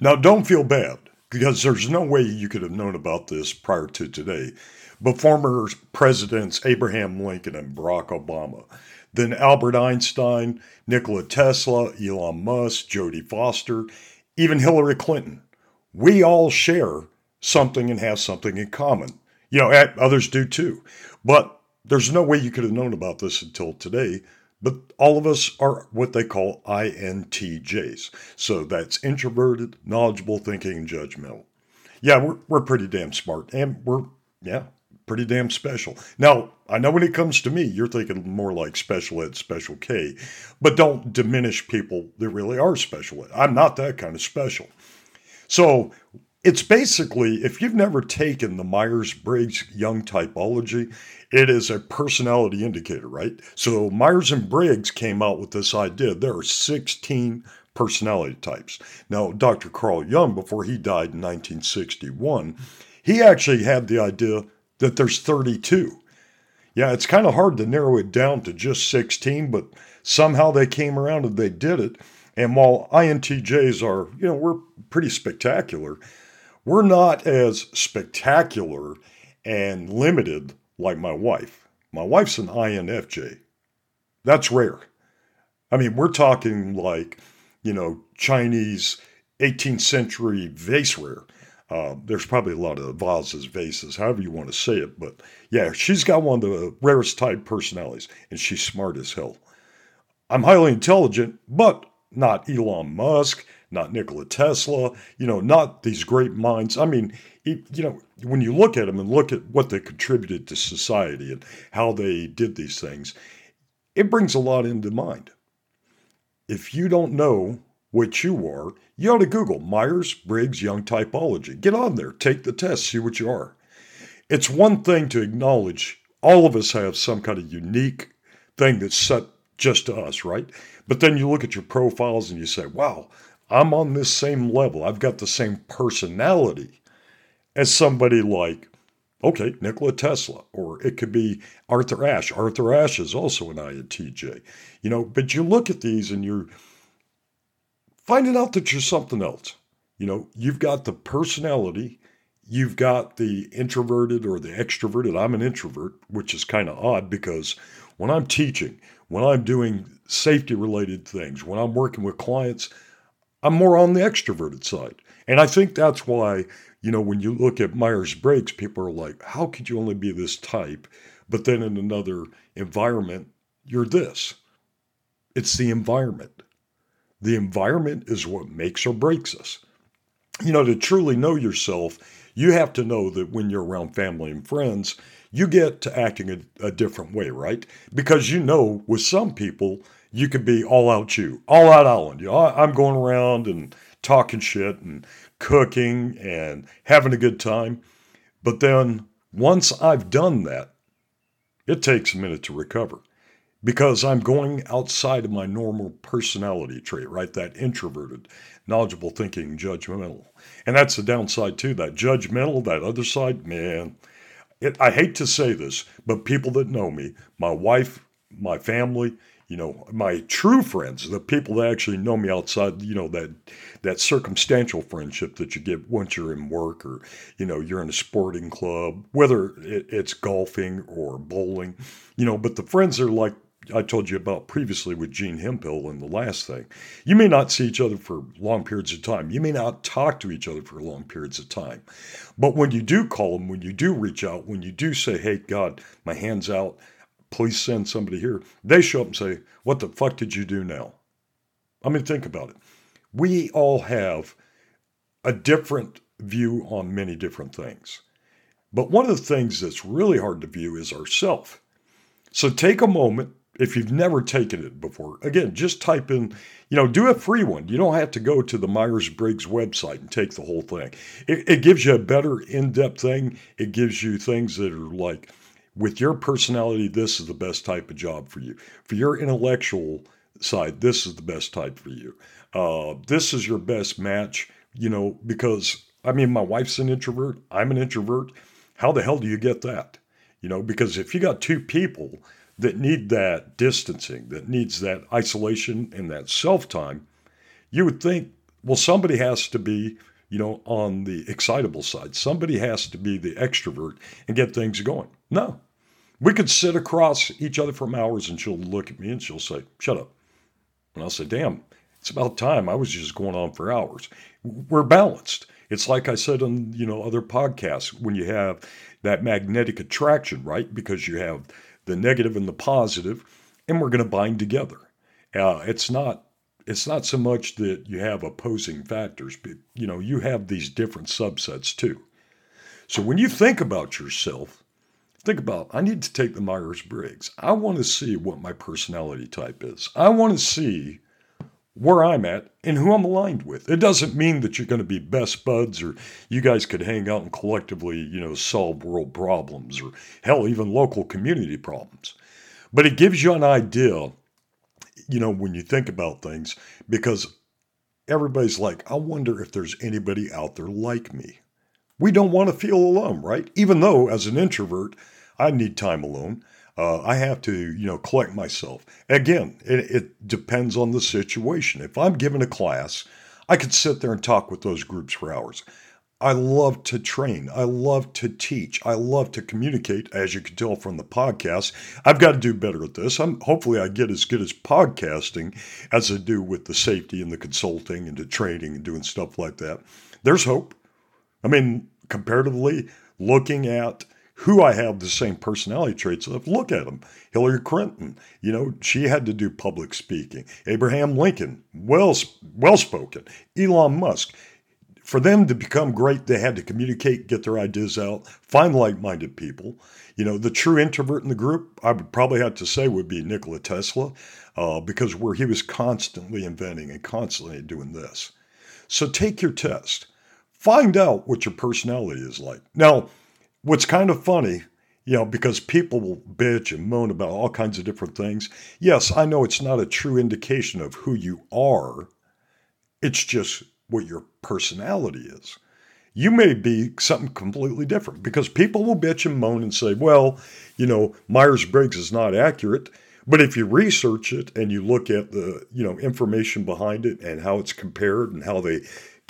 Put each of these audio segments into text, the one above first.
Now, don't feel bad because there's no way you could have known about this prior to today. But former presidents Abraham Lincoln and Barack Obama, then Albert Einstein, Nikola Tesla, Elon Musk, Jodie Foster, even Hillary Clinton, we all share something and have something in common. You know, others do too. But there's no way you could have known about this until today. But all of us are what they call INTJs. So that's introverted, knowledgeable, thinking, and judgmental. Yeah, we're, we're pretty damn smart. And we're, yeah, pretty damn special. Now, I know when it comes to me, you're thinking more like special ed, special K, but don't diminish people that really are special ed. I'm not that kind of special. So it's basically, if you've never taken the Myers Briggs Jung typology, it is a personality indicator, right? So Myers and Briggs came out with this idea. There are 16 personality types. Now, Dr. Carl Jung, before he died in 1961, he actually had the idea that there's 32. Yeah, it's kind of hard to narrow it down to just 16, but somehow they came around and they did it. And while INTJs are, you know, we're pretty spectacular, we're not as spectacular and limited like my wife. My wife's an INFJ. That's rare. I mean, we're talking like, you know, Chinese 18th century vaseware. Uh, there's probably a lot of vases, vases, however you want to say it. But yeah, she's got one of the rarest type personalities, and she's smart as hell. I'm highly intelligent, but not Elon Musk, not Nikola Tesla, you know, not these great minds. I mean, you know, when you look at them and look at what they contributed to society and how they did these things, it brings a lot into mind. If you don't know what you are, you ought to Google Myers Briggs Jung Typology. Get on there, take the test, see what you are. It's one thing to acknowledge all of us have some kind of unique thing that's set just to us, right? But then you look at your profiles and you say, wow, I'm on this same level. I've got the same personality as somebody like, okay, Nikola Tesla, or it could be Arthur Ashe. Arthur Ashe is also an INTJ, you know, but you look at these and you're finding out that you're something else. You know, you've got the personality, you've got the introverted or the extroverted. I'm an introvert, which is kind of odd because when I'm teaching, when I'm doing safety related things, when I'm working with clients, I'm more on the extroverted side. And I think that's why, you know, when you look at Myers Briggs, people are like, how could you only be this type? But then in another environment, you're this. It's the environment. The environment is what makes or breaks us. You know, to truly know yourself, you have to know that when you're around family and friends, you get to acting a, a different way, right? Because you know, with some people, you could be all out you, all out island. You know, I'm going around and talking shit and cooking and having a good time. But then once I've done that, it takes a minute to recover because I'm going outside of my normal personality trait, right? That introverted, knowledgeable thinking, judgmental. And that's the downside too. That judgmental, that other side, man. It, I hate to say this, but people that know me, my wife, my family, you know, my true friends, the people that actually know me outside, you know, that that circumstantial friendship that you get once you're in work or, you know, you're in a sporting club, whether it's golfing or bowling, you know, but the friends are like I told you about previously with Gene Hemphill and the last thing. You may not see each other for long periods of time. You may not talk to each other for long periods of time. But when you do call them, when you do reach out, when you do say, hey, God, my hand's out, please send somebody here. They show up and say, What the fuck did you do now? I mean, think about it. We all have a different view on many different things. But one of the things that's really hard to view is ourself. So take a moment if you've never taken it before. Again, just type in, you know, do a free one. You don't have to go to the Myers Briggs website and take the whole thing. It, it gives you a better in depth thing. It gives you things that are like, with your personality, this is the best type of job for you. For your intellectual side, this is the best type for you. Uh, this is your best match, you know, because I mean, my wife's an introvert, I'm an introvert. How the hell do you get that? You know, because if you got two people that need that distancing, that needs that isolation and that self time, you would think well, somebody has to be, you know, on the excitable side. Somebody has to be the extrovert and get things going. No. We could sit across each other for hours and she'll look at me and she'll say, shut up. And I'll say, damn, it's about time. I was just going on for hours. We're balanced. It's like I said on, you know, other podcasts, when you have that magnetic attraction, right? Because you have the negative and the positive, and we're going to bind together. Uh, it's not it's not so much that you have opposing factors, but you know, you have these different subsets too. So when you think about yourself, think about I need to take the Myers Briggs. I want to see what my personality type is. I want to see where I'm at and who I'm aligned with. It doesn't mean that you're going to be best buds or you guys could hang out and collectively, you know, solve world problems or hell, even local community problems. But it gives you an idea you know, when you think about things, because everybody's like, I wonder if there's anybody out there like me. We don't want to feel alone, right? Even though, as an introvert, I need time alone. Uh, I have to, you know, collect myself. Again, it, it depends on the situation. If I'm given a class, I could sit there and talk with those groups for hours. I love to train. I love to teach. I love to communicate, as you can tell from the podcast. I've got to do better at this. I'm hopefully I get as good as podcasting as I do with the safety and the consulting and the training and doing stuff like that. There's hope. I mean, comparatively, looking at who I have the same personality traits of, look at them. Hillary Clinton, you know, she had to do public speaking. Abraham Lincoln, well well spoken. Elon Musk, for them to become great, they had to communicate, get their ideas out, find like minded people. You know, the true introvert in the group, I would probably have to say, would be Nikola Tesla, uh, because where he was constantly inventing and constantly doing this. So take your test, find out what your personality is like. Now, what's kind of funny, you know, because people will bitch and moan about all kinds of different things. Yes, I know it's not a true indication of who you are. It's just what your personality is. You may be something completely different because people will bitch and moan and say, well, you know, Myers Briggs is not accurate. But if you research it and you look at the, you know, information behind it and how it's compared and how they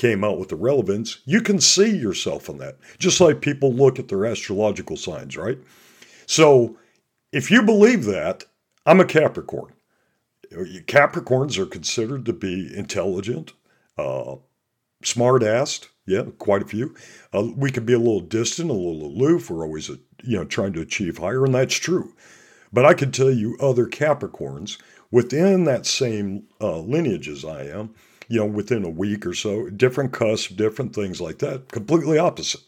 came out with the relevance, you can see yourself in that. Just like people look at their astrological signs, right? So if you believe that, I'm a Capricorn. Capricorns are considered to be intelligent, uh, smart assed. Yeah, quite a few. Uh, we can be a little distant, a little aloof. We're always, uh, you know, trying to achieve higher, and that's true. But I can tell you other Capricorns within that same uh, lineage as I am, you know, within a week or so, different cusp, different things like that, completely opposite.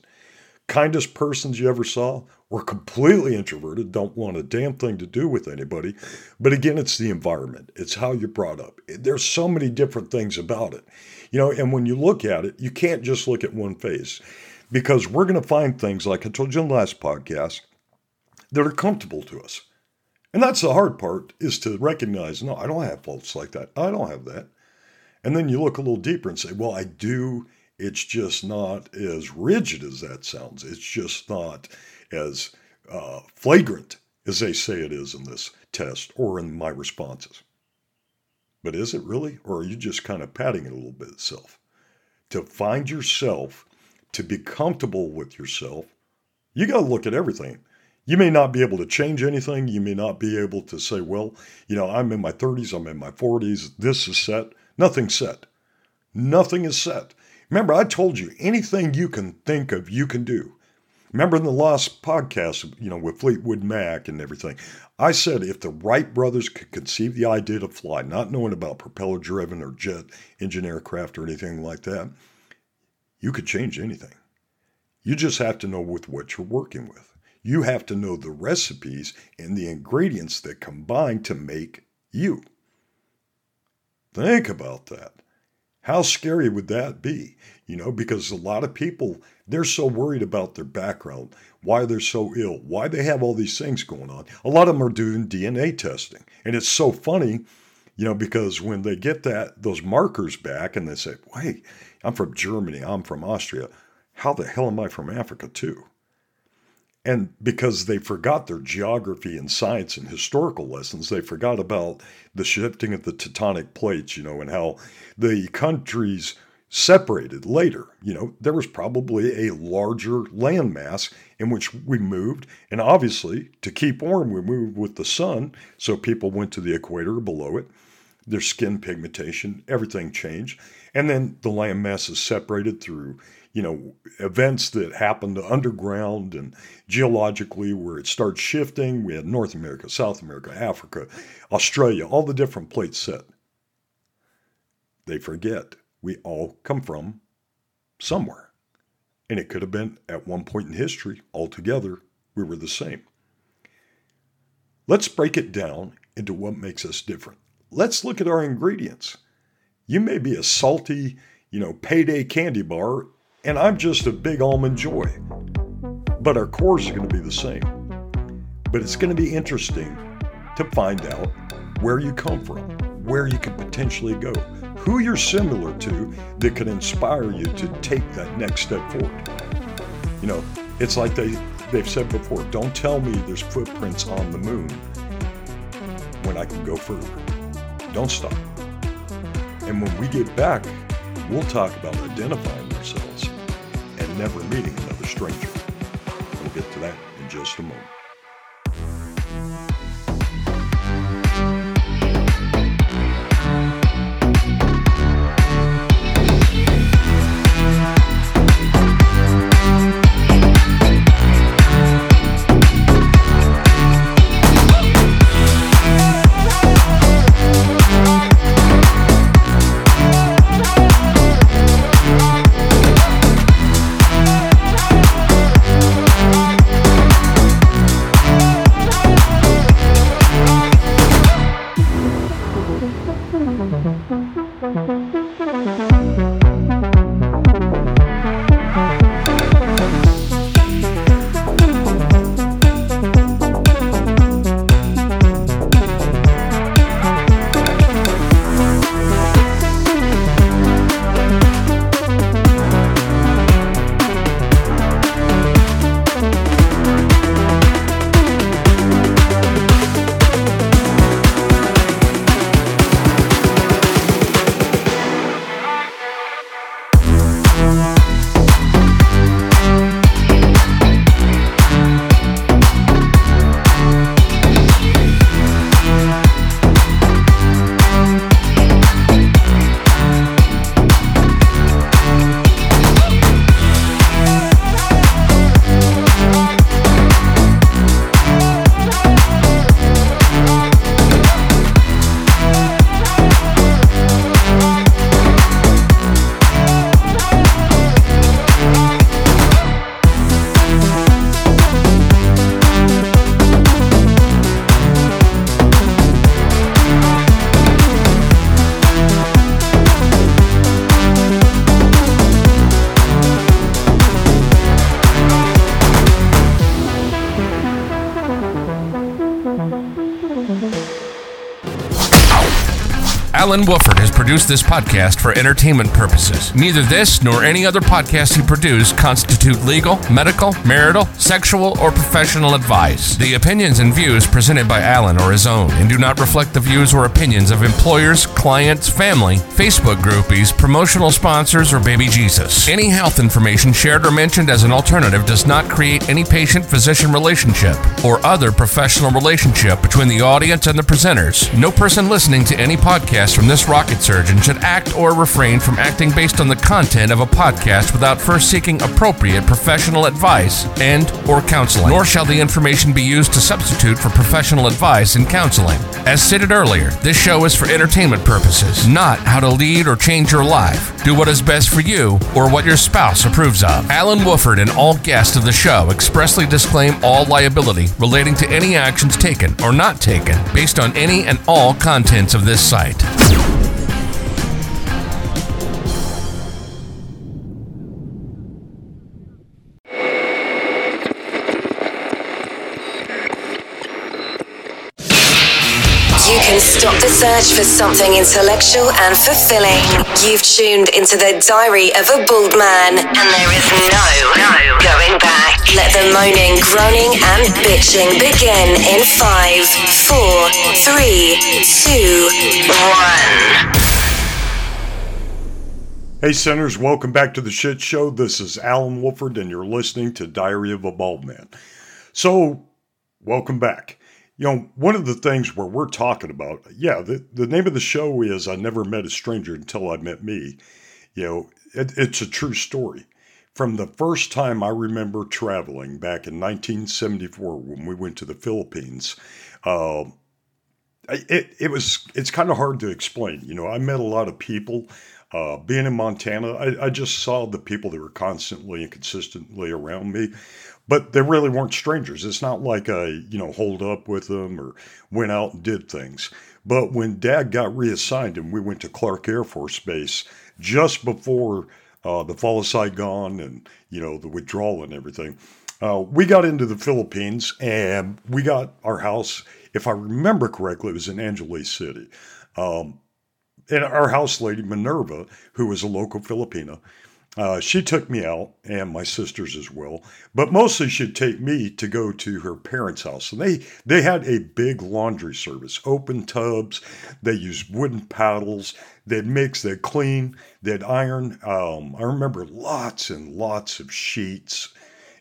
Kindest persons you ever saw were completely introverted, don't want a damn thing to do with anybody. But again, it's the environment, it's how you're brought up. There's so many different things about it. You know, and when you look at it, you can't just look at one phase because we're going to find things like I told you in the last podcast that are comfortable to us. And that's the hard part is to recognize, no, I don't have faults like that. I don't have that. And then you look a little deeper and say, well, I do. It's just not as rigid as that sounds. It's just not as uh, flagrant as they say it is in this test or in my responses. But is it really? Or are you just kind of patting it a little bit itself? To find yourself, to be comfortable with yourself, you got to look at everything. You may not be able to change anything. You may not be able to say, well, you know, I'm in my 30s, I'm in my 40s, this is set. Nothing's set. Nothing is set. Remember, I told you anything you can think of, you can do. Remember in the last podcast, you know, with Fleetwood Mac and everything, I said if the Wright brothers could conceive the idea to fly, not knowing about propeller driven or jet engine aircraft or anything like that, you could change anything. You just have to know with what you're working with. You have to know the recipes and the ingredients that combine to make you. Think about that. How scary would that be? You know, because a lot of people, they're so worried about their background, why they're so ill, why they have all these things going on. A lot of them are doing DNA testing. And it's so funny, you know, because when they get that those markers back and they say, wait, I'm from Germany, I'm from Austria, how the hell am I from Africa too? And because they forgot their geography and science and historical lessons, they forgot about the shifting of the tectonic plates, you know, and how the countries separated later. You know, there was probably a larger landmass in which we moved. And obviously, to keep warm, we moved with the sun. So people went to the equator below it. Their skin pigmentation, everything changed. And then the landmass is separated through, you know, events that happened underground and geologically where it starts shifting. We had North America, South America, Africa, Australia, all the different plates set. They forget we all come from somewhere. And it could have been at one point in history, altogether, we were the same. Let's break it down into what makes us different. Let's look at our ingredients. You may be a salty, you know, payday candy bar, and I'm just a big almond joy. But our cores are going to be the same. But it's going to be interesting to find out where you come from, where you could potentially go, who you're similar to that can inspire you to take that next step forward. You know, it's like they, they've said before don't tell me there's footprints on the moon when I can go further. Don't stop. And when we get back, we'll talk about identifying never meeting another stranger. We'll get to that in just a moment. Thank you. Alan Wooford has produced this podcast for entertainment purposes. Neither this nor any other podcast he produced constitute legal, medical, marital, sexual, or professional advice. The opinions and views presented by Alan are his own and do not reflect the views or opinions of employers, clients, family, Facebook groupies, promotional sponsors, or baby Jesus. Any health information shared or mentioned as an alternative does not create any patient physician relationship or other professional relationship between the audience and the presenters. No person listening to any podcast from this rocket surgeon should act or refrain from acting based on the content of a podcast without first seeking appropriate professional advice and or counseling. Nor shall the information be used to substitute for professional advice and counseling. As stated earlier, this show is for entertainment purposes, not how to lead or change your life. Do what is best for you or what your spouse approves of. Alan Wooford and all guests of the show expressly disclaim all liability relating to any actions taken or not taken based on any and all contents of this site. Stop the search for something intellectual and fulfilling. You've tuned into the diary of a bald man, and there is no, no going back. Let the moaning, groaning, and bitching begin in five, four, three, two, one. Hey, Sinners, welcome back to the shit show. This is Alan Wolford, and you're listening to Diary of a Bald Man. So, welcome back. You know, one of the things where we're talking about, yeah, the, the name of the show is I Never Met a Stranger Until I Met Me. You know, it, it's a true story. From the first time I remember traveling back in 1974 when we went to the Philippines, uh, it, it was it's kind of hard to explain. You know, I met a lot of people uh, being in Montana, I, I, just saw the people that were constantly and consistently around me, but they really weren't strangers. It's not like I, you know, holed up with them or went out and did things. But when Dad got reassigned and we went to Clark Air Force Base just before uh, the fall of Saigon and you know the withdrawal and everything, uh, we got into the Philippines and we got our house. If I remember correctly, it was in Angeles City. Um, and our house lady, Minerva, who was a local Filipina, uh, she took me out and my sisters as well, but mostly she'd take me to go to her parents' house. And they, they had a big laundry service, open tubs. They used wooden paddles. They'd mix, they'd clean, they'd iron. Um, I remember lots and lots of sheets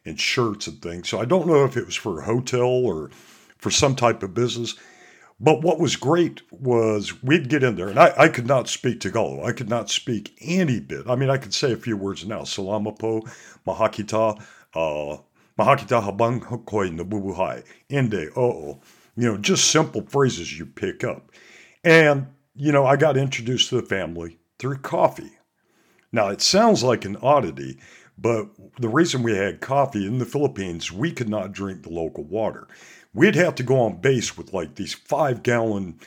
and shirts and things. So I don't know if it was for a hotel or for some type of business. But what was great was we'd get in there, and I, I could not speak Tagalog. I could not speak any bit. I mean, I could say a few words now. Salamapo, Mahakita, uh, Mahakita habang hokoy nabubuhay, ende, oo. You know, just simple phrases you pick up. And, you know, I got introduced to the family through coffee. Now, it sounds like an oddity, but the reason we had coffee in the Philippines, we could not drink the local water we'd have to go on base with like these five gallon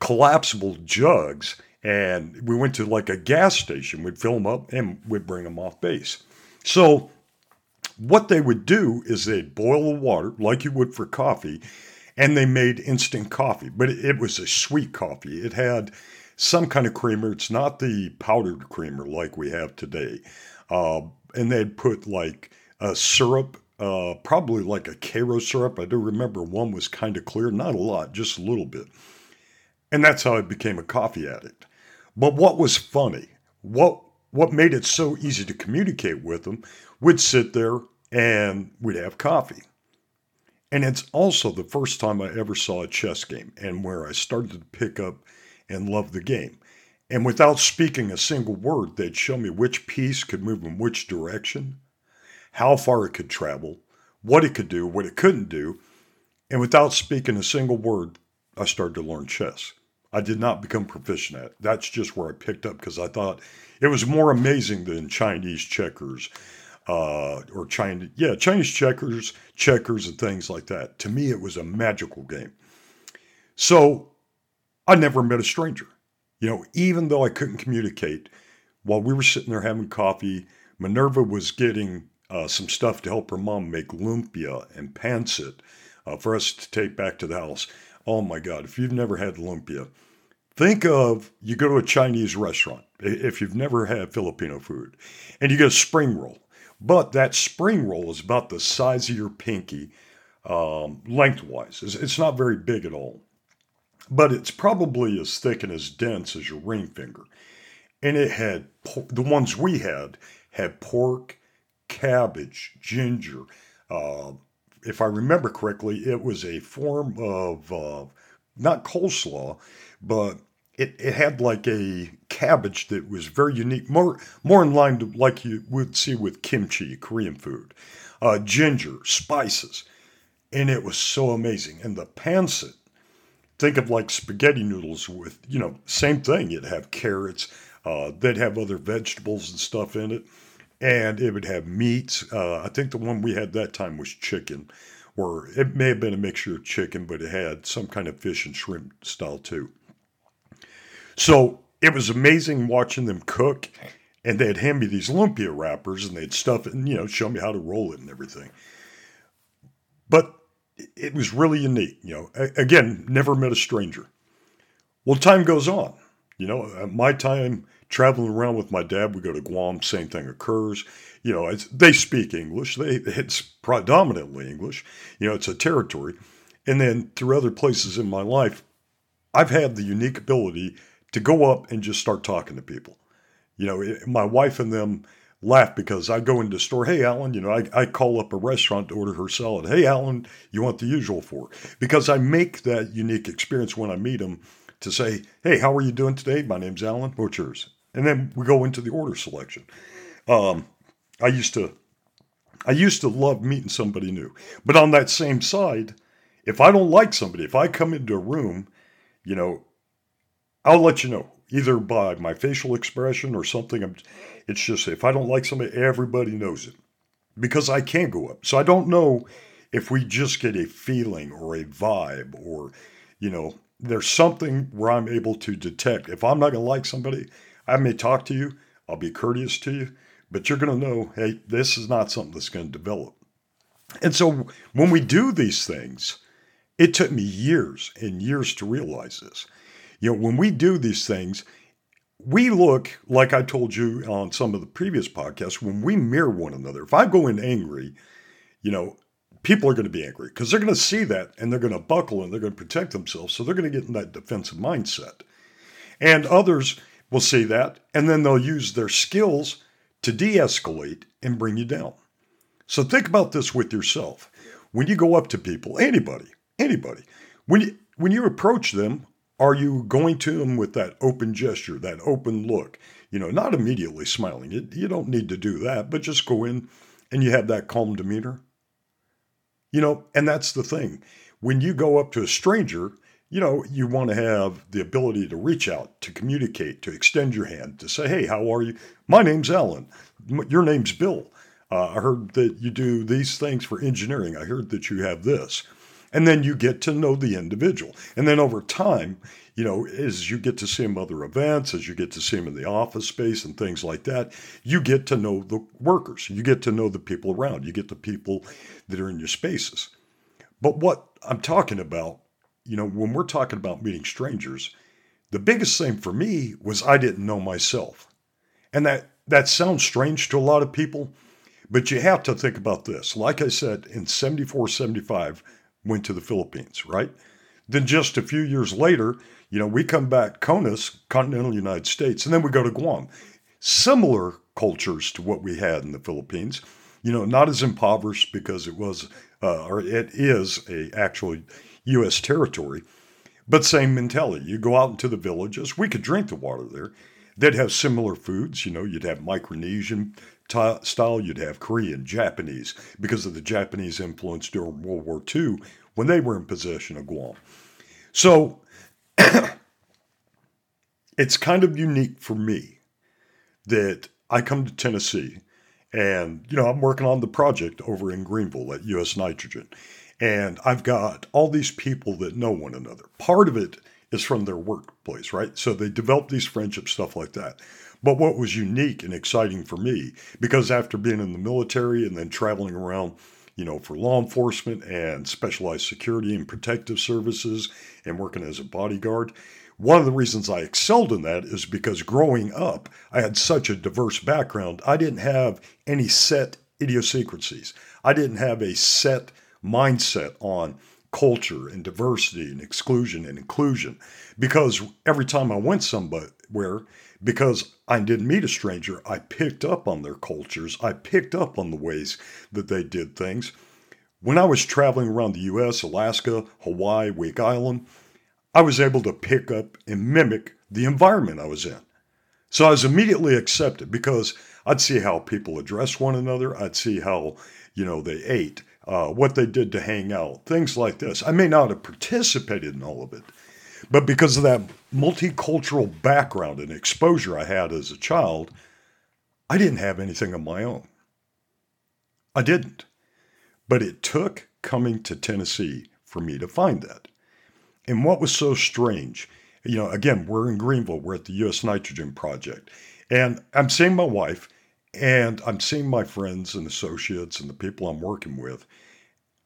collapsible jugs. And we went to like a gas station, we'd fill them up and we'd bring them off base. So, what they would do is they'd boil the water like you would for coffee, and they made instant coffee, but it was a sweet coffee. It had some kind of creamer. It's not the powdered creamer like we have today. Uh, and they'd put like a syrup uh, probably like a Karo syrup. I do remember one was kind of clear, not a lot, just a little bit. And that's how I became a coffee addict. But what was funny, what what made it so easy to communicate with them, we'd sit there and we'd have coffee. And it's also the first time I ever saw a chess game and where I started to pick up and love the game. And without speaking a single word, they'd show me which piece could move in which direction how far it could travel, what it could do, what it couldn't do. And without speaking a single word, I started to learn chess. I did not become proficient at it. That's just where I picked up because I thought it was more amazing than Chinese checkers uh, or Chinese, yeah, Chinese checkers, checkers, and things like that. To me, it was a magical game. So I never met a stranger. You know, even though I couldn't communicate, while we were sitting there having coffee, Minerva was getting uh, some stuff to help her mom make lumpia and pancit uh, for us to take back to the house. Oh my God, if you've never had lumpia, think of you go to a Chinese restaurant, if you've never had Filipino food, and you get a spring roll. But that spring roll is about the size of your pinky um, lengthwise. It's, it's not very big at all. But it's probably as thick and as dense as your ring finger. And it had, the ones we had, had pork cabbage, ginger. Uh, if I remember correctly, it was a form of uh, not coleslaw, but it, it had like a cabbage that was very unique, more more in line to like you would see with kimchi, Korean food, uh, ginger, spices, and it was so amazing. And the pancit, think of like spaghetti noodles with you know same thing. It'd have carrots, uh, they'd have other vegetables and stuff in it and it would have meats. Uh, I think the one we had that time was chicken, or it may have been a mixture of chicken, but it had some kind of fish and shrimp style too. So it was amazing watching them cook, and they'd hand me these lumpia wrappers, and they'd stuff it and you know show me how to roll it and everything. But it was really unique. You know, again, never met a stranger. Well, time goes on. You know, my time traveling around with my dad, we go to Guam, same thing occurs. You know, they speak English. They it's predominantly English. You know, it's a territory. And then through other places in my life, I've had the unique ability to go up and just start talking to people. You know, it, my wife and them laugh because I go into the store, hey, Alan, you know, I, I call up a restaurant to order her salad. Hey, Alan, you want the usual for? Because I make that unique experience when I meet them to say, hey, how are you doing today? My name's Alan. What's yours? And then we go into the order selection. Um, I used to, I used to love meeting somebody new. But on that same side, if I don't like somebody, if I come into a room, you know, I'll let you know either by my facial expression or something. It's just if I don't like somebody, everybody knows it because I can't go up. So I don't know if we just get a feeling or a vibe or, you know, there's something where I'm able to detect. If I'm not going to like somebody, I may talk to you, I'll be courteous to you, but you're going to know, hey, this is not something that's going to develop. And so when we do these things, it took me years and years to realize this. You know, when we do these things, we look, like I told you on some of the previous podcasts, when we mirror one another. If I go in angry, you know, people are going to be angry because they're going to see that and they're going to buckle and they're going to protect themselves. So they're going to get in that defensive mindset. And others will see that and then they'll use their skills to de escalate and bring you down. So think about this with yourself. When you go up to people, anybody, anybody, when you, when you approach them, are you going to them with that open gesture, that open look? You know, not immediately smiling. You, you don't need to do that, but just go in and you have that calm demeanor. You know, and that's the thing. When you go up to a stranger, you know, you want to have the ability to reach out, to communicate, to extend your hand, to say, hey, how are you? My name's Alan. Your name's Bill. Uh, I heard that you do these things for engineering. I heard that you have this. And then you get to know the individual. And then over time, you know, as you get to see him other events, as you get to see him in the office space and things like that, you get to know the workers. You get to know the people around. You get the people that are in your spaces. But what I'm talking about, you know, when we're talking about meeting strangers, the biggest thing for me was I didn't know myself. And that that sounds strange to a lot of people, but you have to think about this. Like I said, in 74, 75, went to the Philippines, right? Then just a few years later, you know, we come back CONUS, continental United States, and then we go to Guam. Similar cultures to what we had in the Philippines. You know, not as impoverished because it was, uh, or it is a actually U.S. territory, but same mentality. You go out into the villages. We could drink the water there. They'd have similar foods. You know, you'd have Micronesian style, you'd have Korean, Japanese, because of the Japanese influence during World War II when they were in possession of Guam. So it's kind of unique for me that I come to Tennessee and, you know, I'm working on the project over in Greeneville at US Nitrogen. And I've got all these people that know one another. Part of it is from their workplace, right? So they develop these friendships, stuff like that. But what was unique and exciting for me, because after being in the military and then traveling around, you know, for law enforcement and specialized security and protective services and working as a bodyguard, one of the reasons I excelled in that is because growing up, I had such a diverse background. I didn't have any set idiosyncrasies. I didn't have a set mindset on culture and diversity and exclusion and inclusion because every time I went somewhere, because I didn't meet a stranger, I picked up on their cultures. I picked up on the ways that they did things. When I was traveling around the US, Alaska, Hawaii, Wake Island, I was able to pick up and mimic the environment I was in. So I was immediately accepted because I'd see how people address one another. I'd see how, you know, they ate, uh, what they did to hang out, things like this. I may not have participated in all of it, but because of that multicultural background and exposure I had as a child, I didn't have anything of my own. I didn't. But it took coming to Tennessee for me to find that. And what was so strange, you know, again, we're in Greeneville, we're at the US Nitrogen Project, and I'm seeing my wife and I'm seeing my friends and associates and the people I'm working with.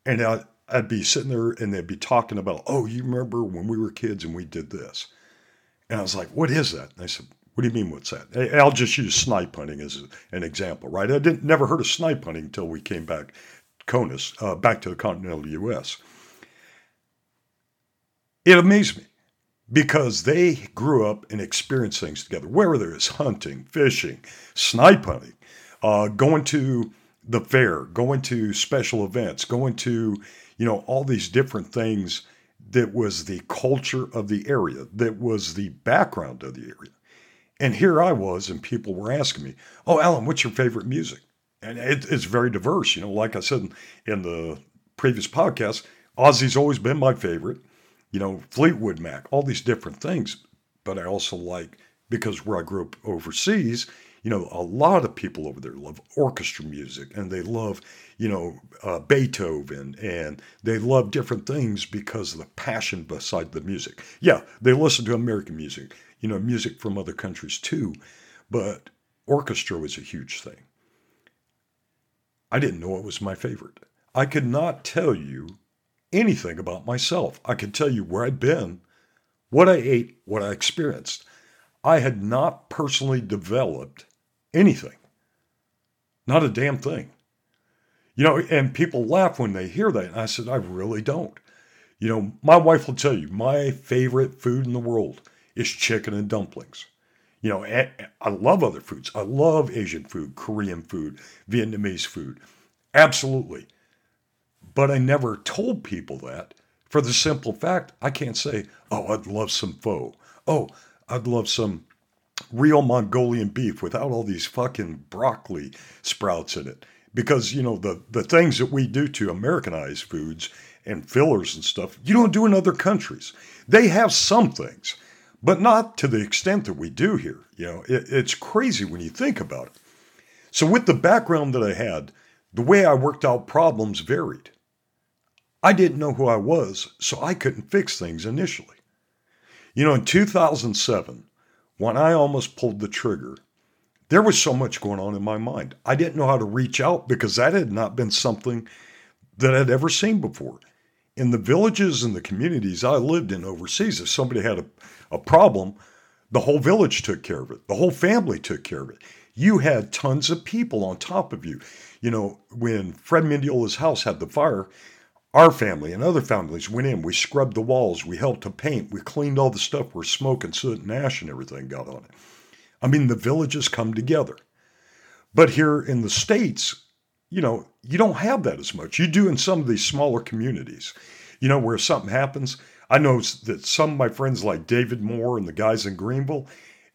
And I, I'd be sitting there and they'd be talking about, oh, you remember when we were kids and we did this? And I was like, what is that? And I said, what do you mean, what's that? I'll just use snipe hunting as an example, right? I didn't never heard of snipe hunting until we came back, CONUS, uh, back to the continental U.S. It amazed me because they grew up and experienced things together, whether it's hunting, fishing, snipe hunting, uh, going to the fair, going to special events, going to, you know, all these different things that was the culture of the area, that was the background of the area. And here I was, and people were asking me, Oh, Alan, what's your favorite music? And it, it's very diverse. You know, like I said in the previous podcast, Ozzy's always been my favorite. You know, Fleetwood Mac, all these different things. But I also like, because where I grew up overseas, you know, a lot of people over there love orchestra music and they love, you know, uh, Beethoven and they love different things because of the passion beside the music. Yeah, they listen to American music, you know, music from other countries too, but orchestra was a huge thing. I didn't know it was my favorite. I could not tell you anything about myself. I could tell you where I'd been, what I ate, what I experienced. I had not personally developed anything, not a damn thing. You know, and people laugh when they hear that. And I said, I really don't. You know, my wife will tell you my favorite food in the world is chicken and dumplings. You know, I love other foods. I love Asian food, Korean food, Vietnamese food. Absolutely. But I never told people that for the simple fact I can't say, oh, I'd love some pho. Oh, I'd love some real Mongolian beef without all these fucking broccoli sprouts in it. Because, you know, the, the things that we do to Americanize foods and fillers and stuff, you don't do in other countries. They have some things, but not to the extent that we do here. You know, it, it's crazy when you think about it. So, with the background that I had, the way I worked out problems varied. I didn't know who I was, so I couldn't fix things initially. You know, in 2007, when I almost pulled the trigger, there was so much going on in my mind. I didn't know how to reach out because that had not been something that I'd ever seen before. In the villages and the communities I lived in overseas, if somebody had a, a problem, the whole village took care of it. The whole family took care of it. You had tons of people on top of you. You know, when Fred Mendiola's house had the fire, our family and other families went in. We scrubbed the walls. We helped to paint. We cleaned all the stuff where smoke and soot and ash and everything got on it. I mean, the villages come together. But here in the States, you know, you don't have that as much. You do in some of these smaller communities, you know, where something happens. I know that some of my friends, like David Moore and the guys in Greeneville,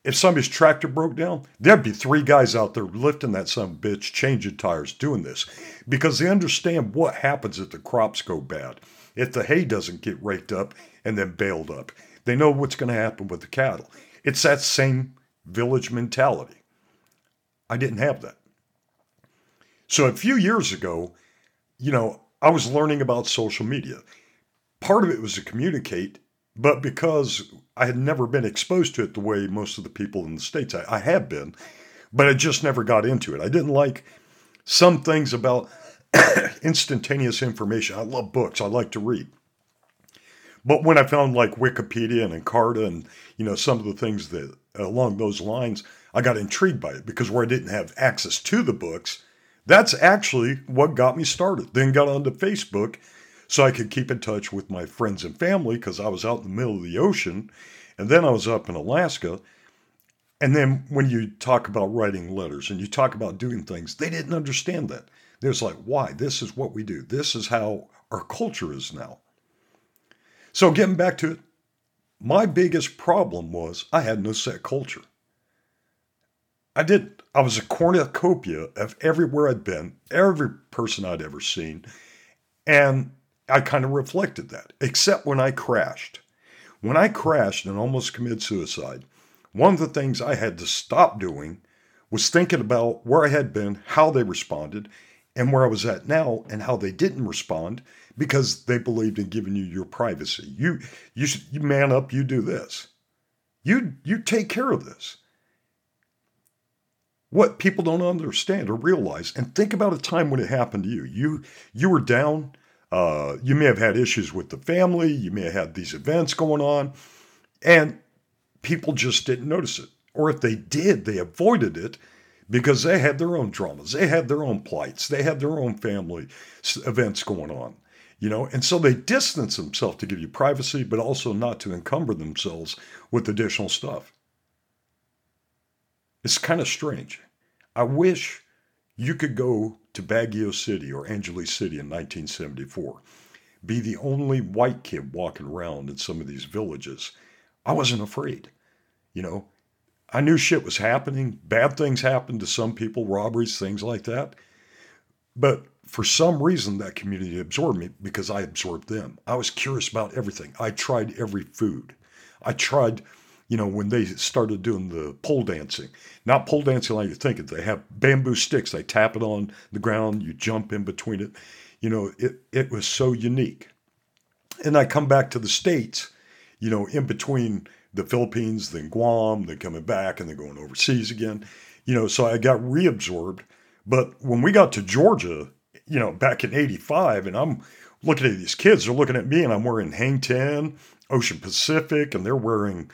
if somebody's tractor broke down, there'd be three guys out there lifting that some bitch, changing tires, doing this because they understand what happens if the crops go bad, if the hay doesn't get raked up and then baled up. They know what's going to happen with the cattle. It's that same village mentality. I didn't have that. So a few years ago, you know, I was learning about social media. Part of it was to communicate but because I had never been exposed to it the way most of the people in the States, I, I have been, but I just never got into it. I didn't like some things about instantaneous information. I love books, I like to read. But when I found like Wikipedia and Encarta and you know some of the things that along those lines, I got intrigued by it because where I didn't have access to the books, that's actually what got me started. Then got onto Facebook so I could keep in touch with my friends and family because I was out in the middle of the ocean. And then I was up in Alaska. And then when you talk about writing letters and you talk about doing things, they didn't understand that. They was like, why? This is what we do. This is how our culture is now. So getting back to it, my biggest problem was I had no set culture. I did. I was a cornucopia of everywhere I'd been, every person I'd ever seen, and I kind of reflected that, except when I crashed. When I crashed and almost committed suicide, one of the things I had to stop doing was thinking about where I had been, how they responded, and where I was at now, and how they didn't respond because they believed in giving you your privacy. You, you, you man up. You do this. You, you take care of this. What people don't understand or realize, and think about a time when it happened to you. You, you were down uh, you may have had issues with the family. You may have had these events going on, and people just didn't notice it. Or if they did, they avoided it because they had their own dramas. They had their own plights. They had their own family events going on. You know, and so they distance themselves to give you privacy, but also not to encumber themselves with additional stuff. It's kind of strange. I wish you could go to Baguio City or Angeles City in 1974, be the only white kid walking around in some of these villages. I wasn't afraid. You know, I knew shit was happening. Bad things happened to some people, robberies, things like that. But for some reason, that community absorbed me because I absorbed them. I was curious about everything. I tried every food. I tried, you know, when they started doing the pole dancing, not pole dancing like you're thinking. They have bamboo sticks. They tap it on the ground. You jump in between it. You know, it, it was so unique. And I come back to the States, you know, in between the Philippines, then Guam, then coming back and then going overseas again. You know, so I got reabsorbed. But when we got to Georgia, you know, back in 85, and I'm looking at these kids, they're looking at me, and I'm wearing Hang 10, Ocean Pacific, and they're wearing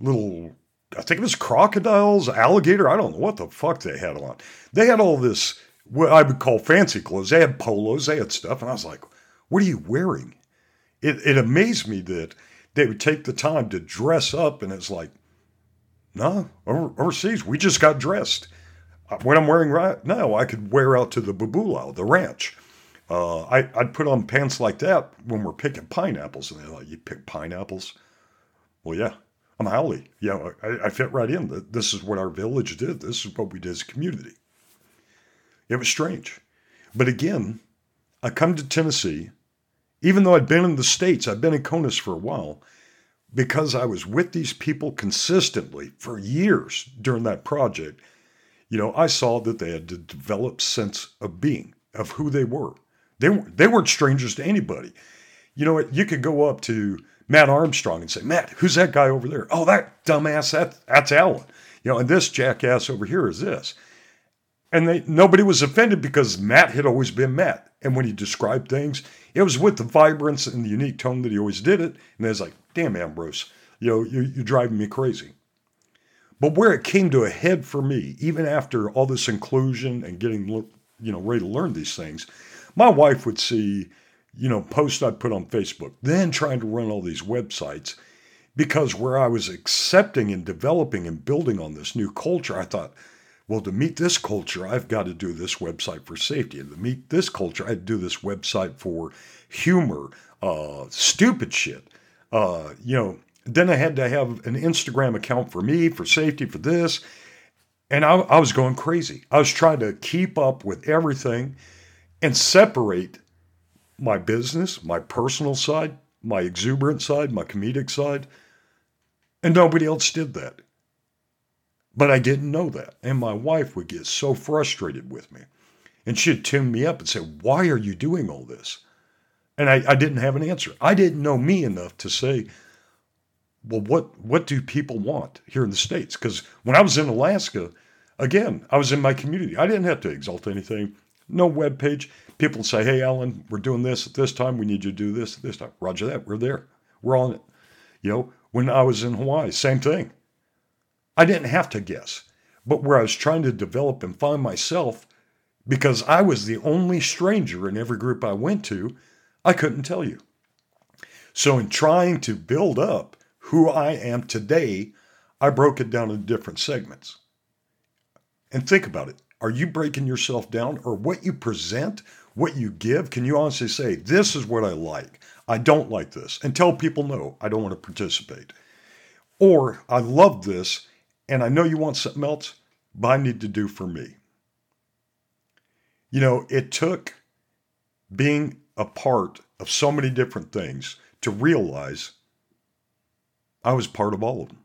little, I think it was crocodiles, alligator, I don't know what the fuck they had on. They had all this, what I would call fancy clothes. They had polos, they had stuff, and I was like, what are you wearing? It, it amazed me that they would take the time to dress up, and it's like, no, over, overseas, we just got dressed. Uh, what I'm wearing right now, I could wear out to the Babulao, the ranch. Uh, I, I'd put on pants like that when we're picking pineapples, and they're like, "You pick pineapples?" Well, yeah, I'm Haole. Yeah, I, I fit right in. This is what our village did. This is what we did as a community. It was strange, but again, I come to Tennessee, even though I'd been in the states. I'd been in CONUS for a while because I was with these people consistently for years during that project you know, I saw that they had to develop sense of being, of who they were. They, they weren't strangers to anybody. You know, you could go up to Matt Armstrong and say, Matt, who's that guy over there? Oh, that dumbass, that, that's Alan. You know, and this jackass over here is this. And they, nobody was offended because Matt had always been Matt. And when he described things, it was with the vibrance and the unique tone that he always did it. And I was like, damn, Ambrose, you know, you're, you're driving me crazy. But where it came to a head for me, even after all this inclusion and getting you know ready to learn these things, my wife would see you know posts I'd put on Facebook, then trying to run all these websites because where I was accepting and developing and building on this new culture, I thought, well, to meet this culture, I've got to do this website for safety. And to meet this culture, I do this website for humor, uh, stupid shit. Uh, you know, then I had to have an Instagram account for me, for safety, for this. And I, I was going crazy. I was trying to keep up with everything and separate my business, my personal side, my exuberant side, my comedic side. And nobody else did that. But I didn't know that. And my wife would get so frustrated with me. And she'd tune me up and say, Why are you doing all this? And I, I didn't have an answer. I didn't know me enough to say, well, what what do people want here in the states? Because when I was in Alaska, again, I was in my community. I didn't have to exalt anything. No web page. People say, "Hey, Alan, we're doing this at this time. We need you to do this at this time." Roger that. We're there. We're on it. You know, when I was in Hawaii, same thing. I didn't have to guess, but where I was trying to develop and find myself, because I was the only stranger in every group I went to, I couldn't tell you. So in trying to build up who I am today, I broke it down into different segments. And think about it. Are you breaking yourself down or what you present, what you give? Can you honestly say, this is what I like? I don't like this. And tell people, no, I don't want to participate. Or I love this and I know you want something else, but I need to do for me. You know, it took being a part of so many different things to realize I was part of all of them.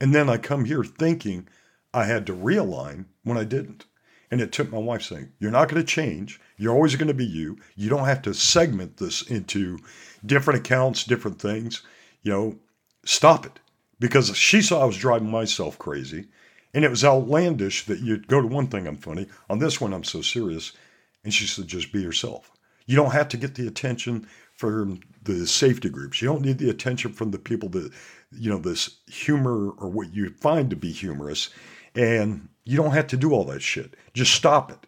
And then I come here thinking I had to realign when I didn't. And it took my wife saying, You're not going to change. You're always going to be you. You don't have to segment this into different accounts, different things. You know, stop it. Because she saw I was driving myself crazy. And it was outlandish that you'd go to one thing, I'm funny. On this one, I'm so serious. And she said, Just be yourself. You don't have to get the attention from the safety groups. You don't need the attention from the people that, you know, this humor or what you find to be humorous. And you don't have to do all that shit. Just stop it.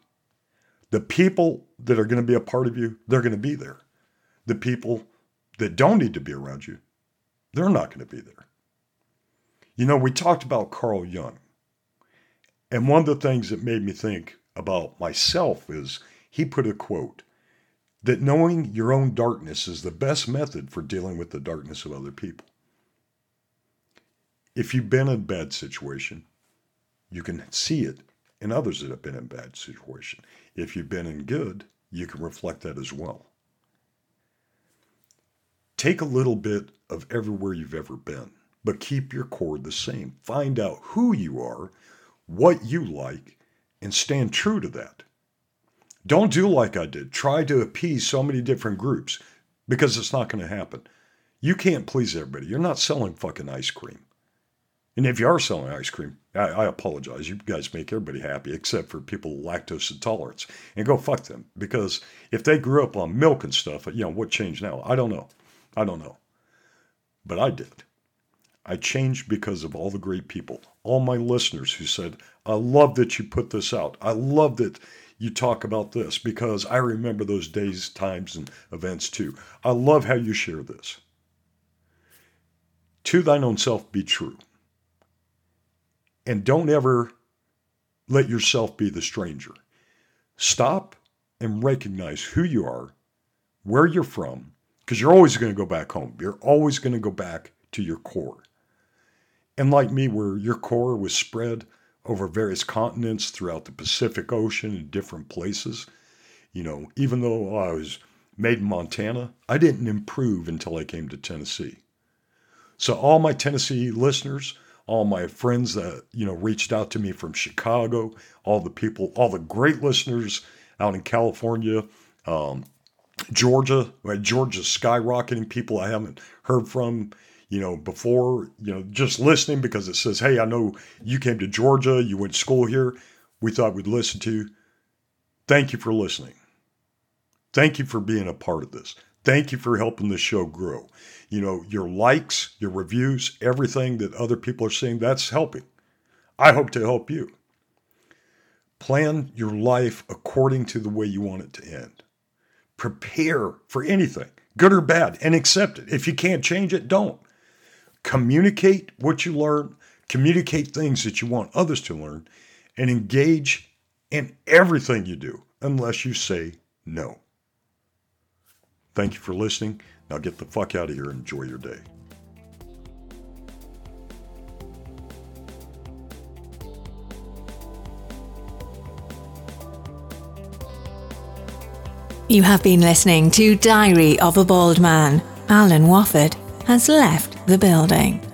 The people that are going to be a part of you, they're going to be there. The people that don't need to be around you, they're not going to be there. You know, we talked about Carl Jung. And one of the things that made me think about myself is he put a quote that knowing your own darkness is the best method for dealing with the darkness of other people. If you've been in a bad situation, you can see it in others that have been in bad situation. If you've been in good, you can reflect that as well. Take a little bit of everywhere you've ever been, but keep your core the same. Find out who you are, what you like, and stand true to that. Don't do like I did. Try to appease so many different groups because it's not going to happen. You can't please everybody. You're not selling fucking ice cream. And if you are selling ice cream, I, I, apologize. You guys make everybody happy except for people with lactose intolerance. And go fuck them. Because if they grew up on milk and stuff, you know, what changed now? I don't know. I don't know. But I did. I changed because of all the great people, all my listeners who said, I love that you put this out. I love that you talk about this because I remember those days, times, and events too. I love how you share this. To thine own self be true. And don't ever let yourself be the stranger. Stop and recognize who you are, where you're from, because you're always going to go back home. You're always going to go back to your core. And like me, where your core was spread over various continents throughout the Pacific Ocean in different places. You know, even though I was made in Montana, I didn't improve until I came to Tennessee. So all my Tennessee listeners, all my friends that, you know, reached out to me from Chicago, all the people, all the great listeners out in California, um, Georgia, Georgia's skyrocketing, people I haven't heard from you know, before, you know, just listening because it says, hey, I know you came to Georgia, you went to school here. We thought we'd listen to you. Thank you for listening. Thank you for being a part of this. Thank you for helping the show grow. You know, your likes, your reviews, everything that other people are seeing, that's helping. I hope to help you. Plan your life according to the way you want it to end. Prepare for anything, good or bad, and accept it. If you can't change it, don't communicate what you learn, communicate things that you want others to learn, and engage in everything you do unless you say no. Thank you for listening. Now get the fuck out of here and enjoy your day. You have been listening to Diary of a Bald Man. Alan Wofford has left the building.